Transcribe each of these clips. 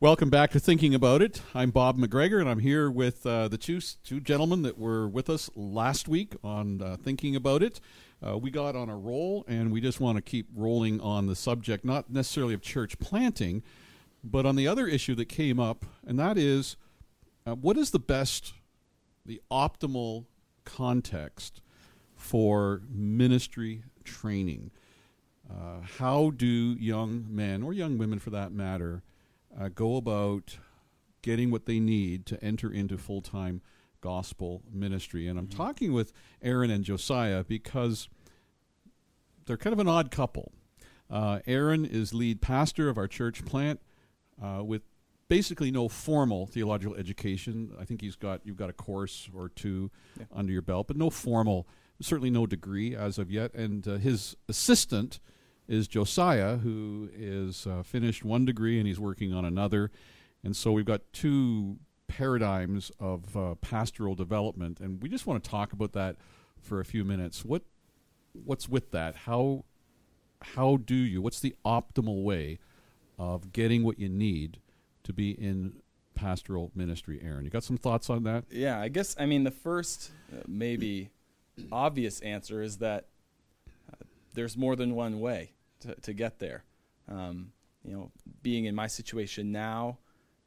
Welcome back to Thinking About It. I'm Bob McGregor, and I'm here with uh, the two, two gentlemen that were with us last week on uh, Thinking About It. Uh, we got on a roll, and we just want to keep rolling on the subject, not necessarily of church planting, but on the other issue that came up, and that is uh, what is the best, the optimal context for ministry training? Uh, how do young men, or young women for that matter, uh, go about getting what they need to enter into full time gospel ministry. And I'm mm-hmm. talking with Aaron and Josiah because they're kind of an odd couple. Uh, Aaron is lead pastor of our church plant uh, with basically no formal theological education. I think he's got you've got a course or two yeah. under your belt, but no formal, certainly no degree as of yet. And uh, his assistant is Josiah, who is uh, finished one degree and he's working on another. And so we've got two paradigms of uh, pastoral development, and we just want to talk about that for a few minutes. What what's with that? How how do you? What's the optimal way of getting what you need to be in pastoral ministry? Aaron, you got some thoughts on that? Yeah, I guess I mean the first uh, maybe obvious answer is that there's more than one way to, to get there. Um, you know, being in my situation now,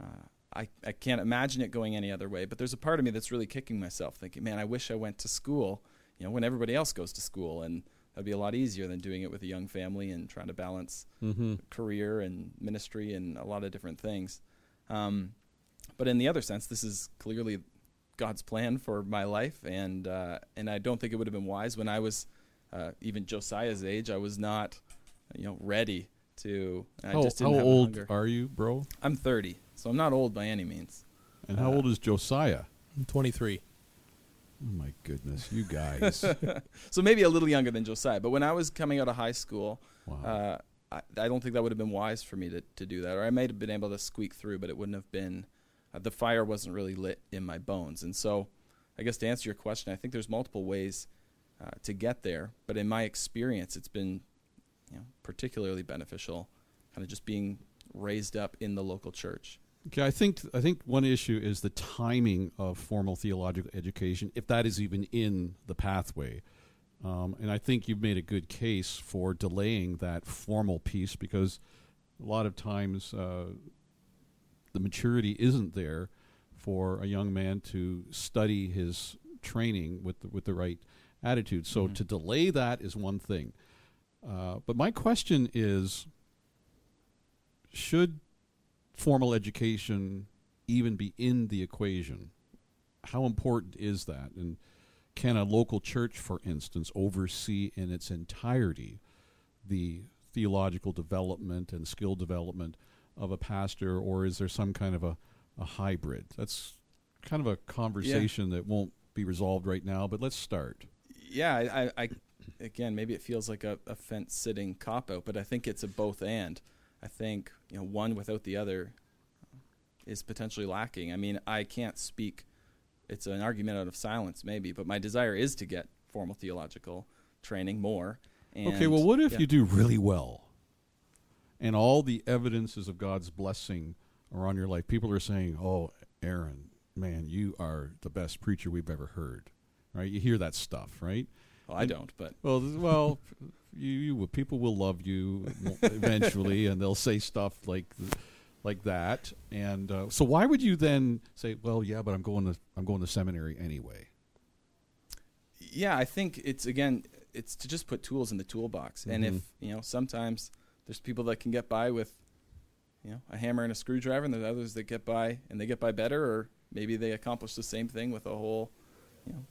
uh, I, I can't imagine it going any other way. But there's a part of me that's really kicking myself, thinking, man, I wish I went to school, you know, when everybody else goes to school. And that'd be a lot easier than doing it with a young family and trying to balance mm-hmm. career and ministry and a lot of different things. Um, but in the other sense, this is clearly God's plan for my life, and uh, and I don't think it would have been wise when I was uh, even Josiah's age. I was not you know ready to. I how, how old are you, bro? I'm 30, so I'm not old by any means. And how uh, old is Josiah? I'm 23. Oh my goodness, you guys! so maybe a little younger than Josiah, but when I was coming out of high school, wow. uh, I, I, don't think that would have been wise for me to, to do that, or I might have been able to squeak through, but it wouldn't have been. Uh, the fire wasn't really lit in my bones, and so I guess to answer your question, I think there's multiple ways uh, to get there, but in my experience, it's been you know, particularly beneficial, kind of just being raised up in the local church. Okay, I think I think one issue is the timing of formal theological education, if that is even in the pathway. Um, and I think you've made a good case for delaying that formal piece because a lot of times uh, the maturity isn't there for a young man to study his training with the, with the right attitude. So mm-hmm. to delay that is one thing. Uh, but my question is should formal education even be in the equation? How important is that? And can a local church, for instance, oversee in its entirety the theological development and skill development of a pastor, or is there some kind of a, a hybrid? That's kind of a conversation yeah. that won't be resolved right now, but let's start. Yeah, I, I, again, maybe it feels like a, a fence sitting cop out, but I think it's a both and. I think you know one without the other is potentially lacking. I mean, I can't speak. It's an argument out of silence, maybe, but my desire is to get formal theological training more. okay, well, what if yeah. you do really well, and all the evidences of God's blessing are on your life? People are saying, "Oh, Aaron, man, you are the best preacher we've ever heard." Right? You hear that stuff, right? Well, I don't, but well, well, you, you people will love you eventually, and they'll say stuff like like that. And uh, so, why would you then say, "Well, yeah, but I'm going to I'm going to seminary anyway"? Yeah, I think it's again, it's to just put tools in the toolbox. Mm-hmm. And if mm-hmm. you know, sometimes there's people that can get by with you know a hammer and a screwdriver, and there's others that get by and they get by better, or maybe they accomplish the same thing with a whole you know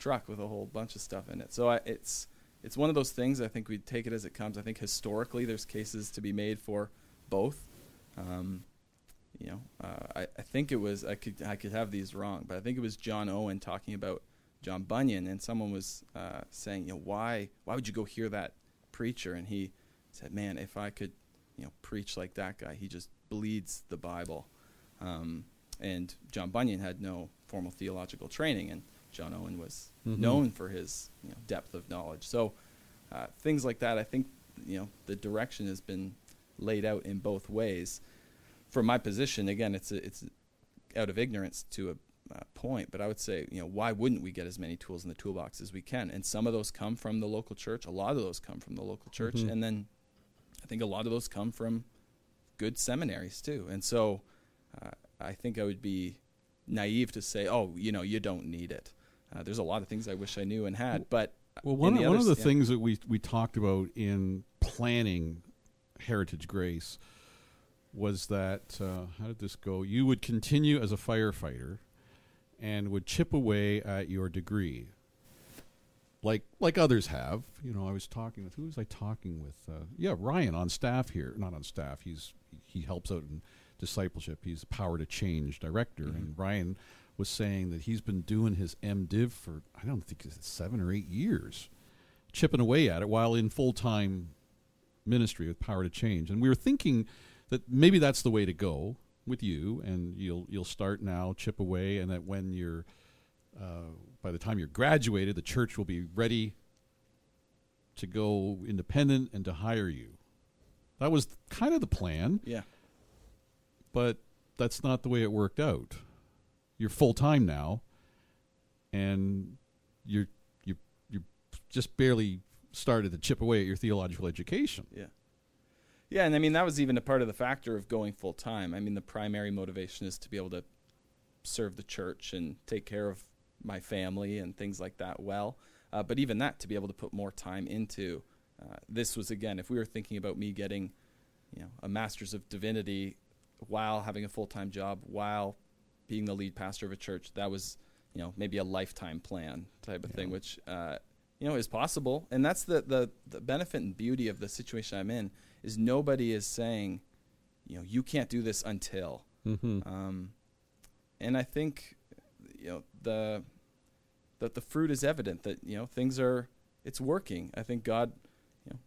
truck with a whole bunch of stuff in it. So I, it's it's one of those things. I think we take it as it comes. I think historically there's cases to be made for both. Um, you know, uh, I, I think it was I could I could have these wrong, but I think it was John Owen talking about John Bunyan, and someone was uh, saying, you know, why why would you go hear that preacher? And he said, man, if I could, you know, preach like that guy, he just bleeds the Bible. Um, and John Bunyan had no formal theological training, and John Owen was mm-hmm. known for his you know, depth of knowledge. So uh, things like that, I think you know the direction has been laid out in both ways. From my position, again, it's a, it's out of ignorance to a uh, point, but I would say, you know, why wouldn't we get as many tools in the toolbox as we can? And some of those come from the local church. A lot of those come from the local church, Mhm. and then I think a lot of those come from good seminaries too. And so, uh, I think I would be naive to say, oh, you know, you don't need it. Uh, there's a lot of things I wish I knew and had, but Well, one, the one of the yeah. things that we, we talked about in planning Heritage Grace was that, uh, how did this go? You would continue as a firefighter and would chip away at your degree. Like like others have, you know. I was talking with who was I talking with? Uh, yeah, Ryan on staff here, not on staff. He's he helps out in discipleship. He's the Power to Change director, Mhm. and Ryan was saying that he's been doing his MDiv for I don't think it's seven or eight years, chipping away at it while in full time ministry with Power to Change. And we were thinking that maybe that's the way to go with you, and you'll you'll start now, chip away, and that when you're uh, by the time you're graduated, the church will be ready to go independent and to hire you. That was kind of the plan yeah, but that's not the way it worked out. You're full time now, and you're you you just barely started to chip away at your theological education. Yeah. Yeah, and I mean that was even a part of the factor of going full time. I mean the primary motivation is to be able to serve the church and take care of my family and things like that well. Uh, but even that to be able to put more time into uh, this was again if we were thinking about me getting you know a master's of divinity while having a full-time job while being the lead pastor of a church that was you know maybe a lifetime plan type of thing which uh, you know is possible and that's the, the the benefit and beauty of the situation i'm in is nobody is saying you know you can't do this until Mm-hmm. um, and I think you know the that the fruit is evident that you know things are it's working. I think God you know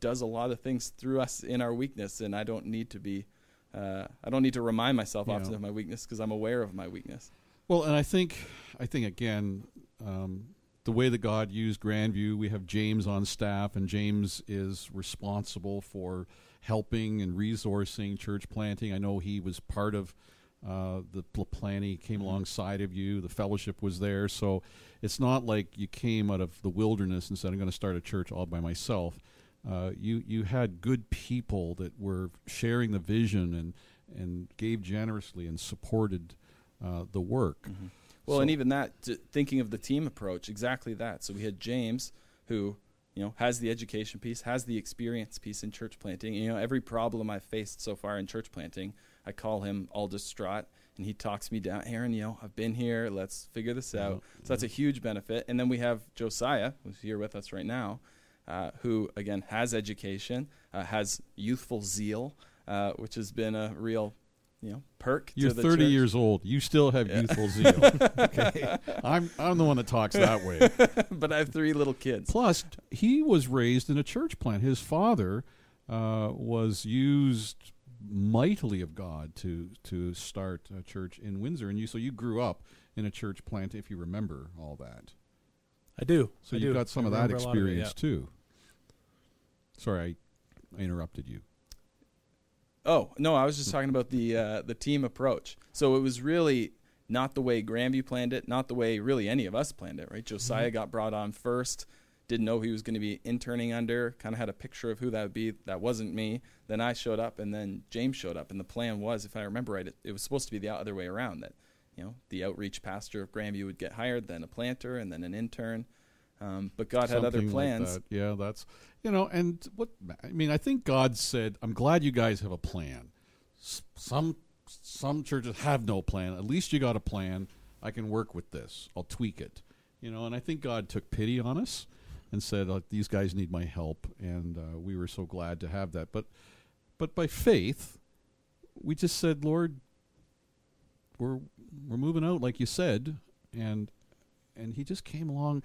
does a lot of things through us in our weakness, and I don't need to be uh, I don't need to remind myself Yeah. often of my weakness because I'm aware of my weakness. Well, and I think I think again, um, the way that God used Grandview, we have James on staff, and James is responsible for helping and resourcing church planting. I know he was part of uh, the pl- planning, he came Mhm. alongside of you. The fellowship was there, so it's not like you came out of the wilderness and said, "I'm going to start a church all by myself." Uh, you you had good people that were sharing the vision and and gave generously and supported uh, the work. Well, and even that, t- thinking of the team approach, exactly that. So we had James, who you know has the education piece, has the experience piece in church planting. You know, every problem I've faced so far in church planting, I call him all distraught, and he talks me down. Aaron, you know, I've been here. Let's figure this out. Yeah. So that's a huge benefit. And then we have Josiah, who's here with us right now, who again has education, uh, has youthful zeal, uh, which has been a real, you know, perk. You're to the 30 church. years old. You still have Yeah. youthful zeal. okay, I'm I'm the one that talks that way. but I have three little kids. Plus, he was raised in a church plant. His father uh, was used mightily of God to to start a church in Windsor, and you so you grew up in a church plant, if you remember all that. I do. So I you've do. got some I of that remember a lot of it, experience too. Sorry, I, I interrupted you. Oh no, I was just talking about the uh, the team approach. So it was really not the way Grandview planned it, not the way really any of us planned it. Right? Josiah got brought on first, didn't know he was going to be interning under. Kind of had a picture of who that would be. That wasn't me. Then I showed up, and then James showed up. And the plan was, if I remember right, it, it was supposed to be the other way around. That you know the outreach pastor of Grandview would get hired, then a planter, and then an intern. Um, but God had other Something like plans. that. Yeah, that's you know, and what I mean, I think God said, "I'm glad you guys have a plan." S- Some some churches have no plan. At least you got a plan. I can work with this. I'll tweak it. You know, and I think God took pity on us and said, "Look, "These guys need my help," and uh, we were so glad to have that. But but by faith, we just said, "Lord, we're we're moving out, like you said," and and He just came along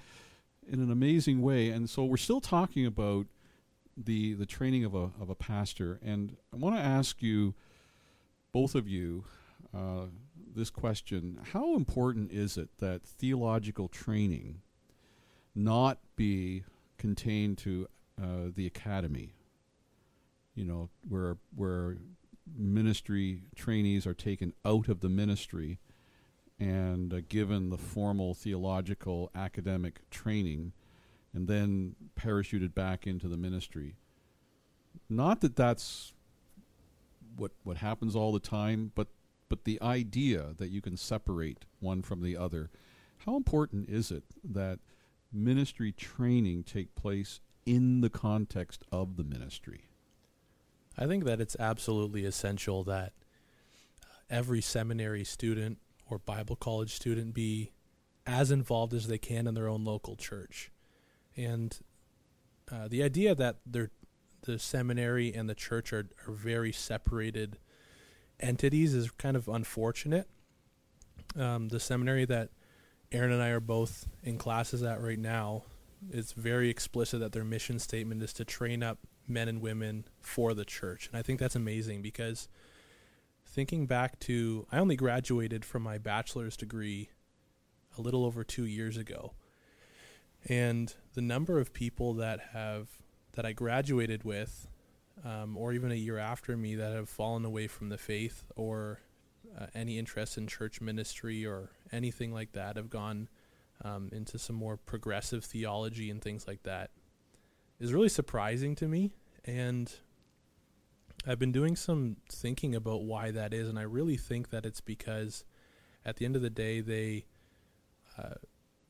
in an amazing way. And so we're still talking about the the training of a of a pastor. And I want to ask you, both of you, uh, this question: How important is it that theological training not be contained to uh, the academy you know, where where ministry trainees are taken out of the ministry and uh, given the formal theological academic training and then parachuted back into the ministry. Not that that's what what happens all the time, but but the idea that you can separate one from the other. How important is it that ministry training take place in the context of the ministry? I think that it's absolutely essential that uh, every seminary student or Bible college student be as involved as they can in their own local church. And uh, the idea that the seminary and the church are, are very separated entities is kind of unfortunate. Um, the seminary that Aaron and I are both in classes at right now is very explicit that their mission statement is to train up men and women for the church. And I think that's amazing because thinking back to, I only graduated from my bachelor's degree a little over two years ago. And the number of people that have, that I graduated with, um, or even a year after me, that have fallen away from the faith or uh, any interest in church ministry or anything like that have gone um, into some more progressive theology and things like that is really surprising to me. And I've been doing some thinking about why that is. And I really think that it's because at the end of the day, they uh,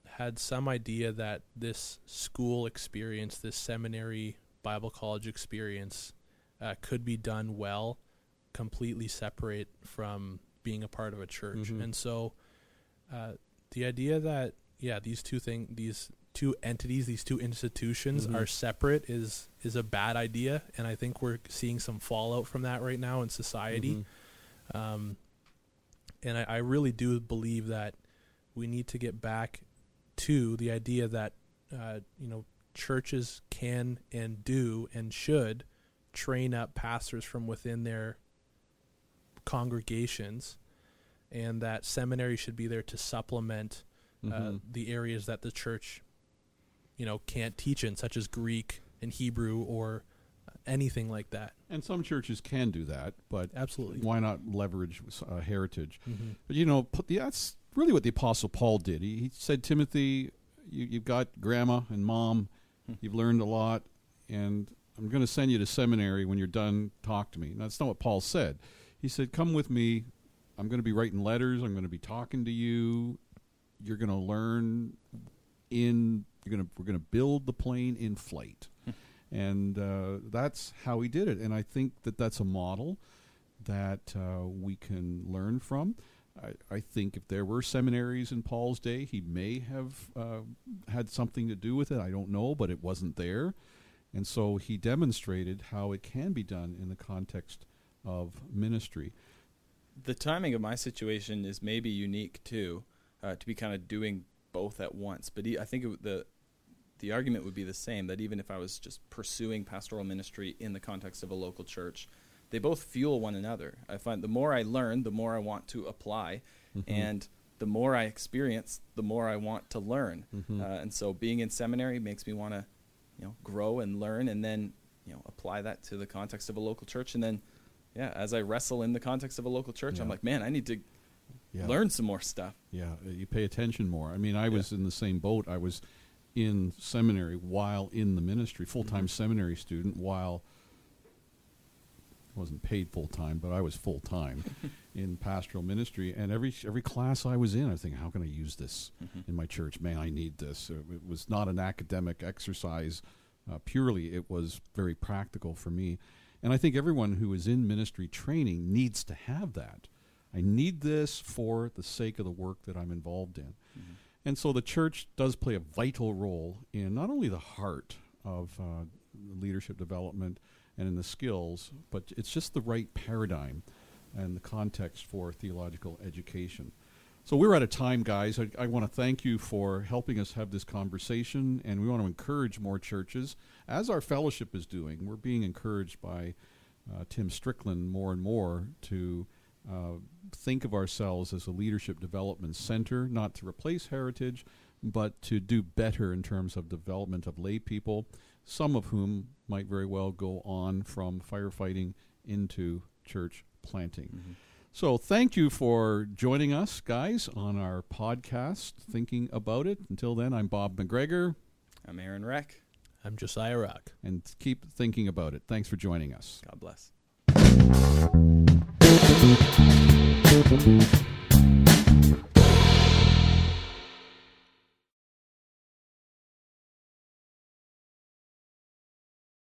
had some idea that this school experience, this seminary Bible college experience, uh, could be done well, completely separate from being a part of a church. Mm-hmm. And so uh, the idea that, yeah, these two things, these two entities, these two institutions mm-hmm. are separate is is a bad idea, and I think we're seeing some fallout from that right now in society. Mm-hmm. Um, and I, I really do believe that we need to get back to the idea that uh, you know churches can and do and should train up pastors from within their congregations, and that seminary should be there to supplement uh, mm-hmm. the areas that the church you know can't teach in, such as Greek and Hebrew or anything like that. And some churches can do that, but absolutely, why not leverage uh, heritage? Mm-hmm. But you know, that's really what the Apostle Paul did. He, he said, Timothy, you, have got grandma and mom, hmm. you've learned a lot, and I'm going to send you to seminary when you're done. Talk to me. that's not what Paul said. He said, "Come with me. I'm going to be writing letters. I'm going to be talking to you. You're going to learn in you're gonna we're gonna build the plane in flight, and uh, that's how he did it. And I think that that's a model that uh, we can learn from. I, I, think if there were seminaries in Paul's day, he may have uh, had something to do with it. I don't know, but it wasn't there. And so he demonstrated how it can be done in the context of ministry. The timing of my situation is maybe unique too, uh, to be kind of doing both at once. But he, I think it, the the argument would be the same that even if I was just pursuing pastoral ministry in the context of a local church, they both fuel one another. I find the more I learn, the more I want to apply, mm-hmm. and the more I experience, the more I want to learn. Mm-hmm. Uh, and so, being in seminary makes me want to, you know, grow and learn, and then you know apply that to the context of a local church. And then, yeah, as I wrestle in the context of a local church, yeah. I'm like, man, I need to yeah. learn some more stuff. Yeah, you pay attention more. I mean, I was in the same boat. I was in seminary while in the ministry, full time mm-hmm. seminary student while I wasn't paid full time, but I was full time in pastoral ministry. And every every class I was in, I was thinking, how can I use this mm-hmm. in my church? Man, I need this. It was not an academic exercise uh, purely; it was very practical for me. And I think everyone who is in ministry training needs to have that. I need this for the sake of the work that I'm involved in. Mm-hmm. And so the church does play a vital role in not only the heart of uh, leadership development and in the skills, but it's just the right paradigm and the context for theological education. So we're out of time, guys. I, I want to thank you for helping us have this conversation, and we want to encourage more churches, as our fellowship is doing. We're being encouraged by uh, Tim Strickland more and more to uh, think of ourselves as a leadership development center, not to replace heritage, but to do better in terms of development of lay people, some of whom might very well go on from firefighting into church planting. Mm-hmm. So, thank you for joining us, guys, on our podcast, Thinking About It. Until then, I'm Bob McGregor, I'm Aaron Reck. I'm Josiah Rock. and keep thinking about it. Thanks for joining us. God bless. Thank you.